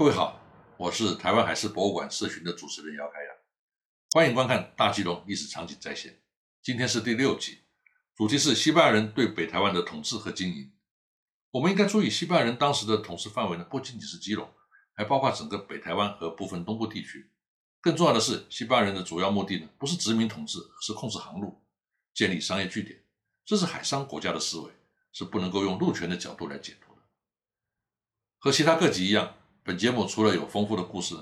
各位好，我是台湾海事博物馆社群的主持人姚开阳，欢迎观看大基隆历史场景再现。今天是第六集，主题是西班牙人对北台湾的统治和经营。我们应该注意，西班牙人当时的统治范围呢，不仅仅是基隆，还包括整个北台湾和部分东部地区。更重要的是，西班牙人的主要目的呢，不是殖民统治，而是控制航路，建立商业据点。这是海商国家的思维，是不能够用陆权的角度来解读的。和其他各级一样。本节目除了有丰富的故事，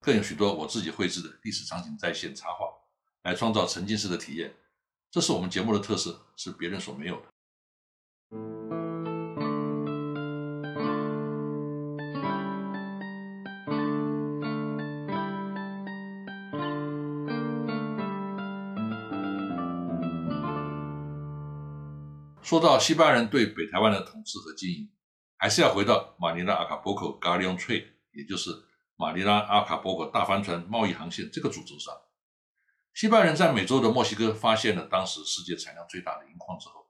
更有许多我自己绘制的历史场景再现插画，来创造沉浸式的体验。这是我们节目的特色，是别人所没有的。说到西班牙人对北台湾的统治和经营。还是要回到马尼拉阿卡波克 Galleon Trade，也就是马尼拉阿卡波克大帆船贸易航线这个主轴上。西班牙人在美洲的墨西哥发现了当时世界产量最大的银矿之后，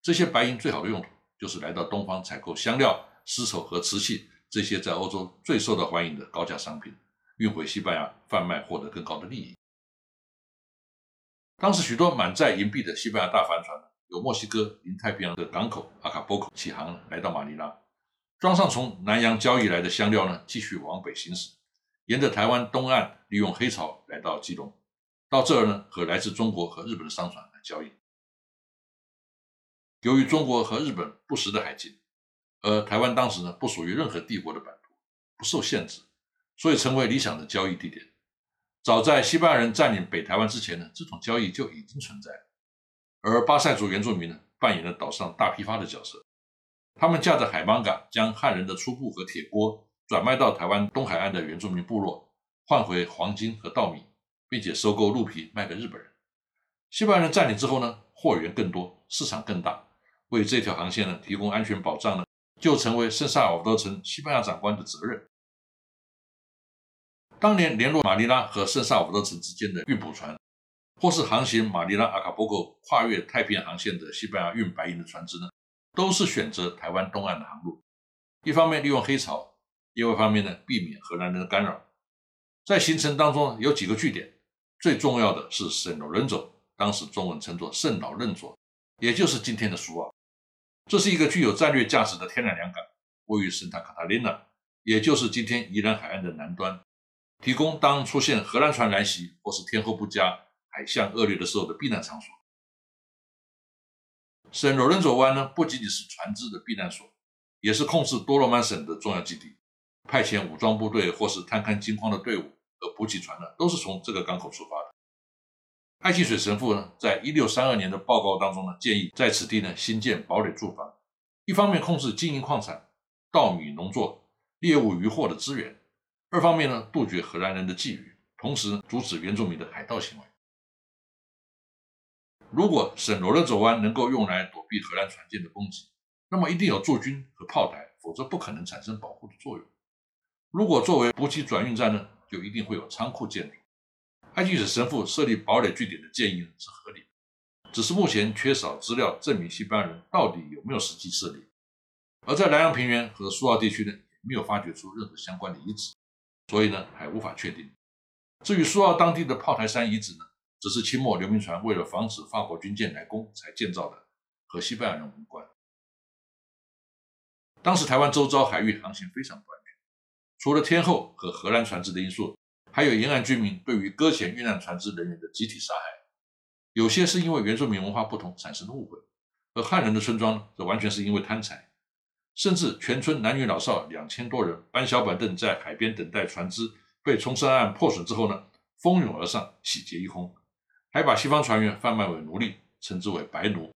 这些白银最好的用途就是来到东方采购香料、丝绸和瓷器这些在欧洲最受到欢迎的高价商品，运回西班牙贩卖，获得更高的利益。当时许多满载银币的西班牙大帆船，由墨西哥临太平洋的港口阿卡波克起航，来到马尼拉。装上从南洋交易来的香料呢，继续往北行驶，沿着台湾东岸，利用黑潮来到基隆，到这儿呢和来自中国和日本的商船来交易。由于中国和日本不时的海禁，而台湾当时呢不属于任何帝国的版图，不受限制，所以成为理想的交易地点。早在西班牙人占领北台湾之前呢，这种交易就已经存在，而巴塞族原住民呢扮演了岛上大批发的角色。他们驾着海邦港，将汉人的粗布和铁锅转卖到台湾东海岸的原住民部落，换回黄金和稻米，并且收购鹿皮卖给日本人。西班牙人占领之后呢，货源更多，市场更大，为这条航线呢提供安全保障呢，就成为圣萨尔瓦多城西班牙长官的责任。当年联络马尼拉和圣萨尔瓦多城之间的运补船，或是航行马尼拉阿卡波克跨越太平洋航线的西班牙运白银的船只呢？都是选择台湾东岸的航路，一方面利用黑潮，另外一方面呢避免荷兰人的干扰。在行程当中有几个据点，最重要的是圣老伦佐，当时中文称作圣老任佐，也就是今天的苏澳。这是一个具有战略价值的天然良港，位于圣塔卡塔琳娜，也就是今天宜兰海岸的南端，提供当出现荷兰船来袭或是天候不佳、海象恶劣的时候的避难场所。圣罗伦佐湾呢，不仅仅是船只的避难所，也是控制多罗曼省的重要基地。派遣武装部队或是探勘金矿的队伍和补给船呢，都是从这个港口出发的。爱清水神父呢，在一六三二年的报告当中呢，建议在此地呢新建堡垒住房，一方面控制金银矿产、稻米农作、猎物渔获的资源；二方面呢，杜绝荷兰人的觊觎，同时阻止原住民的海盗行为。如果圣罗勒佐湾能够用来躲避荷兰船舰的攻击，那么一定有驻军和炮台，否则不可能产生保护的作用。如果作为补给转运站呢，就一定会有仓库建筑。爱吉斯神父设立堡垒据点的建议是合理的，只是目前缺少资料证明西班牙人到底有没有实际设立。而在南洋平原和苏澳地区呢，也没有发掘出任何相关的遗址，所以呢，还无法确定。至于苏澳当地的炮台山遗址呢？只是清末流民船为了防止法国军舰来攻才建造的，和西班牙人无关。当时台湾周遭海域航行非常不安全，除了天后和荷兰船只的因素，还有沿岸居民对于搁浅遇难船只人员的集体杀害。有些是因为原住民文化不同产生的误会，而汉人的村庄则完全是因为贪财，甚至全村男女老少两千多人搬小板凳在海边等待船只被冲上岸破损之后呢，蜂拥而上洗劫一空。还把西方船员贩卖为奴隶，称之为白奴，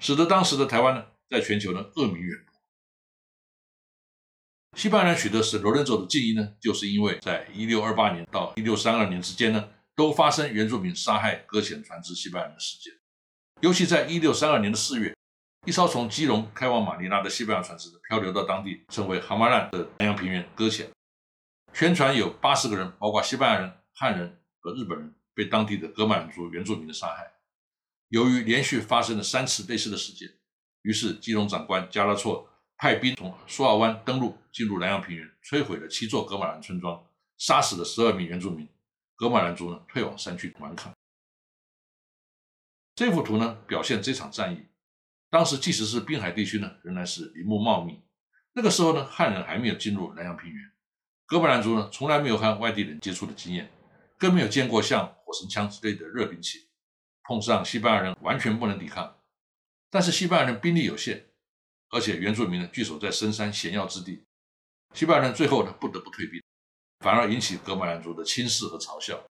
使得当时的台湾呢，在全球呢恶名远播。西班牙人取得圣罗伦佐的建议呢，就是因为在1628年到1632年之间呢，都发生原住民杀害、搁浅船只西班牙人的事件。尤其在1632年的四月，一艘从基隆开往马尼拉的西班牙船只漂流到当地，称为哈马兰的南洋平原搁浅，全船有八十个人，包括西班牙人、汉人和日本人。被当地的格满族原住民的杀害。由于连续发生了三次类似的事件，于是基隆长官加拉措派兵从苏澳湾登陆，进入南洋平原，摧毁了七座噶玛兰村庄，杀死了十二名原住民。噶玛兰族呢退往山区顽抗。这幅图呢表现这场战役，当时即使是滨海地区呢仍然是林木茂密。那个时候呢汉人还没有进入南洋平原，噶玛兰族呢从来没有和外地人接触的经验，更没有见过像神枪之类的热兵器，碰上西班牙人完全不能抵抗。但是西班牙人兵力有限。而且原住民呢，据守在深山险要之地，西班牙人最后呢不得不退兵，反而引起格马兰族的轻视和嘲笑。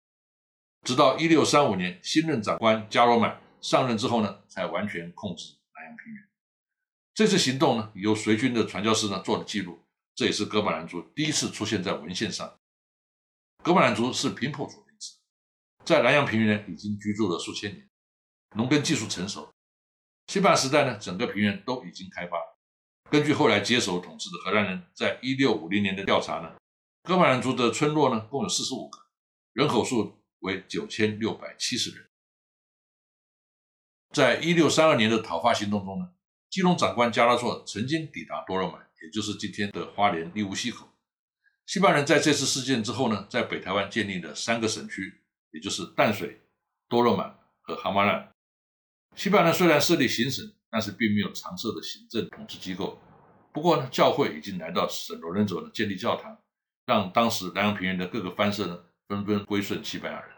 直到一六三五年，新任长官加罗满上任之后呢，才完全控制南洋平原。这次行动呢，由随军的传教士呢做了记录，这也是格马兰族第一次出现在文献上。格马兰族是平埔族，在南洋平原已经居住了数千年，农耕技术成熟。西班牙时代呢，整个平原都已经开发。根据后来接手统治的荷兰人在一六五零年的调查呢，哥马兰族的村落呢共有四十五个，人口数为九千六百七十人。在一六三二年的讨伐行动中呢，基隆长官加拉措曾经抵达多罗满，也就是今天的花莲利乌溪口。西班牙人在这次事件之后呢，在北台湾建立了三个省区，也就是淡水、多罗满和哈马兰。西班牙虽然设立行省，但是并没有常设的行政统治机构。不过呢，教会已经来到圣罗伦佐呢，建立教堂，让当时南洋平原的各个藩社呢纷纷归顺西班牙人。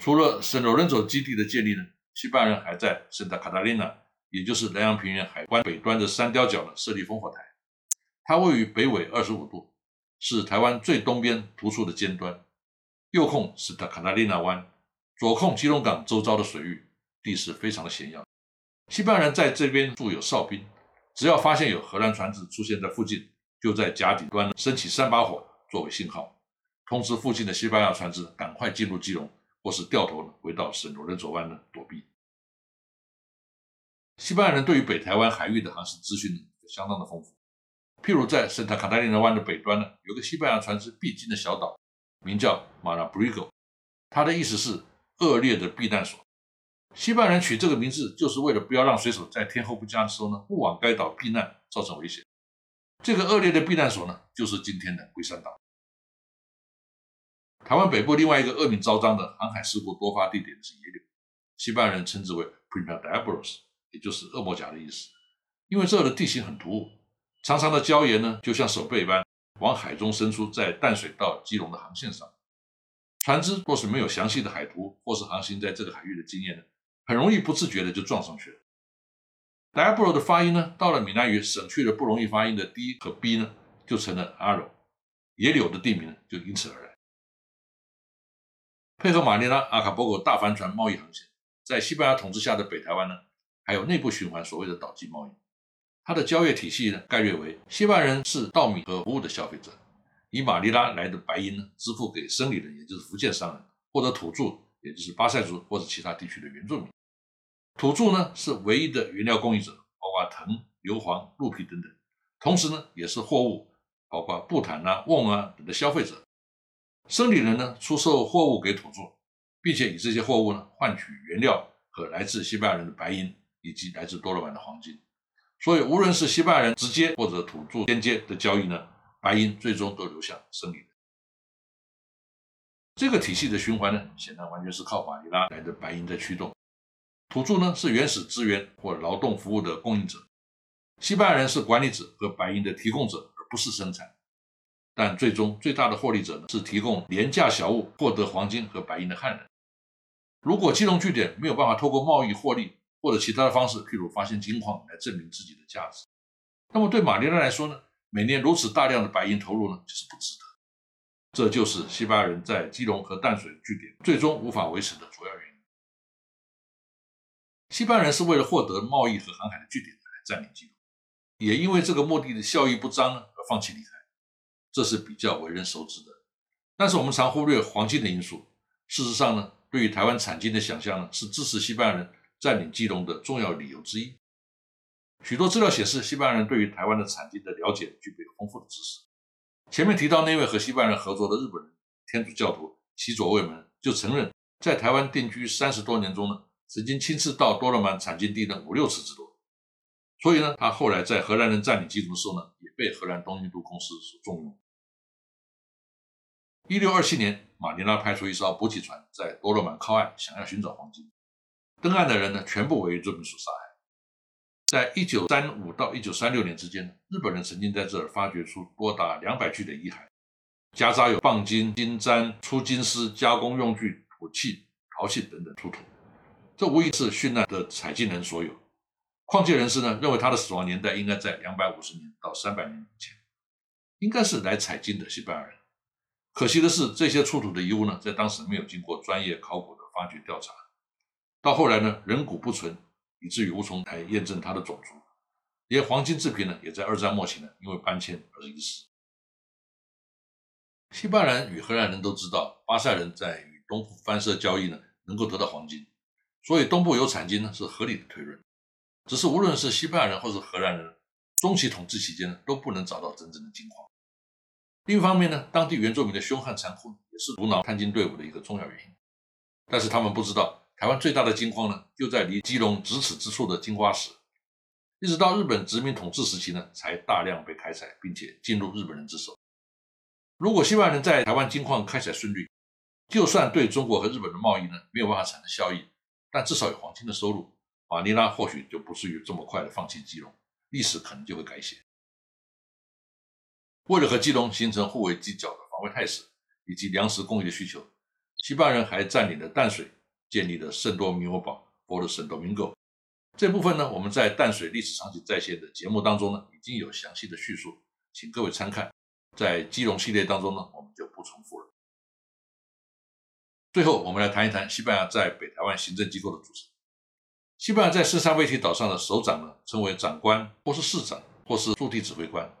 除了圣罗伦佐基地的建立呢，西班牙人还在圣达卡塔琳娜，也就是南洋平原海关北端的山雕角呢设立烽火台。它位于北纬二十五度，是台湾最东边突出的尖端，右控圣塔卡塔利纳湾。左控基隆港周遭的水域，地势非常的险要。西班牙人在这边驻有哨兵，只要发现有荷兰船只出现在附近，就在甲底端升起三把火作为信号，通知附近的西班牙船只赶快进入基隆，或是掉头回到圣罗伦佐湾呢躲避。西班牙人对于北台湾海域的航行资讯呢相当的丰富，譬如在圣塔卡塔利纳湾的北端呢，有个西班牙船只必经的小岛，名叫马拉布里戈，它的意思是。恶劣的避难所，西班牙人取这个名字，就是为了不要让水手在天候不佳的时候呢，不往该岛避难，造成危险。这个恶劣的避难所呢，就是今天的龟山岛。台湾北部另外一个恶名昭彰的航海事故多发地点是野柳，西班牙人称之为 Prima Diablos，也就是恶魔甲的意思。因为这儿的地形很突兀，长长的礁岩呢，就像手背一般往海中伸出，在淡水到基隆的航线上。船只若是没有详细的海图，或是航行在这个海域的经验呢，很容易不自觉的就撞上去了。Diablo 的发音呢，到了闽南语省去了不容易发音的 d 和 b 呢，就成了 arrow，野柳的地名就因此而来。配合马尼拉阿卡波狗大帆船贸易航线，在西班牙统治下的北台湾呢，还有内部循环所谓的岛际贸易，它的交易体系呢，概略为西班牙人是稻米和服务的消费者。以马尼拉来的白银呢，支付给生理人，也就是福建商人，或者土著，也就是巴塞族或者其他地区的原住民。土著呢是唯一的原料供应者，包括藤、硫磺、鹿皮等等，同时呢也是货物，包括布毯啊、瓮啊等的消费者。生理人呢出售货物给土著，并且以这些货物呢换取原料和来自西班牙人的白银以及来自多罗曼的黄金。所以无论是西班牙人直接或者土著间接的交易呢。白银最终都流向生理人。这个体系的循环呢，显然完全是靠马尼拉来的白银在驱动。土著呢是原始资源或劳动服务的供应者，西班牙人是管理者和白银的提供者，而不是生产。但最终最大的获利者呢，是提供廉价小物获得黄金和白银的汉人。如果金融据点没有办法透过贸易获利或者其他的方式，譬如发现金矿来证明自己的价值，那么对马尼拉来说呢？每年如此大量的白银投入呢，就是不值得。这就是西班牙人在基隆和淡水据点最终无法维持的主要原因。西班牙人是为了获得贸易和航海的据点来占领基隆，也因为这个目的的效益不彰呢，而放弃离开，这是比较为人熟知的。但是我们常忽略黄金的因素。事实上呢，对于台湾产金的想象呢，是支持西班牙人占领基隆的重要理由之一。许多资料显示，西班牙人对于台湾的产金的了解具备丰富的知识。前面提到那位和西班牙人合作的日本人，天主教徒齐佐卫门就承认，在台湾定居三十多年中呢，曾经亲自到多罗曼产金地的五六次之多。所以呢，他后来在荷兰人占领基隆的时候呢，也被荷兰东印度公司所重用。一六二七年，马尼拉派出一艘补给船在多罗曼靠岸，想要寻找黄金。登岸的人呢，全部为日本所杀害。在一九三五到一九三六年之间，日本人曾经在这儿发掘出多达两百具的遗骸，夹杂有棒金、金簪、粗金丝、加工用具、土器、陶器等等出土。这无疑是殉难的采金人所有。矿界人士呢，认为他的死亡年代应该在两百五十年到三百年以前，应该是来采金的西班牙人。可惜的是，这些出土的遗物呢，在当时没有经过专业考古的发掘调查，到后来呢，人骨不存。以至于无从来验证他的种族，连黄金制品呢，也在二战末期呢，因为搬迁而遗失。西班牙人与荷兰人都知道，巴塞人在与东部翻设交易呢，能够得到黄金，所以东部有产金呢，是合理的推论。只是无论是西班牙人或是荷兰人，中期统治期间呢，都不能找到真正的金矿。另一方面呢，当地原住民的凶悍残酷，也是阻挠探金队伍的一个重要原因。但是他们不知道。台湾最大的金矿呢，就在离基隆咫尺之处的金瓜石，一直到日本殖民统治时期呢，才大量被开采，并且进入日本人之手。如果西班牙人在台湾金矿开采顺利，就算对中国和日本的贸易呢没有办法产生效益，但至少有黄金的收入，马尼拉或许就不至于这么快的放弃基隆，历史可能就会改写。为了和基隆形成互为犄角的防卫态势，以及粮食供应的需求，西班牙人还占领了淡水。建立的圣多米欧堡 （For Santo Domingo） 这部分呢，我们在淡水历史场景再现的节目当中呢，已经有详细的叙述，请各位参看。在基隆系列当中呢，我们就不重复了。最后，我们来谈一谈西班牙在北台湾行政机构的组成。西班牙在圣沙威提岛上的首长呢，称为长官，或是市长，或是驻地指挥官。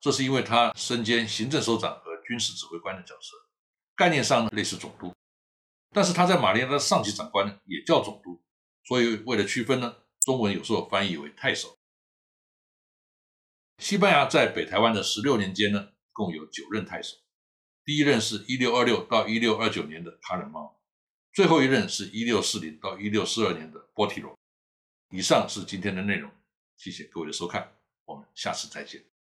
这是因为他身兼行政首长和军事指挥官的角色，概念上呢，类似总督。但是他在马尼拉的上级长官呢，也叫总督，所以为了区分呢，中文有时候翻译为太守。西班牙在北台湾的十六年间呢，共有九任太守，第一任是一六二六到一六二九年的卡冷猫，最后一任是一六四零到一六四二年的波提罗。以上是今天的内容，谢谢各位的收看，我们下次再见。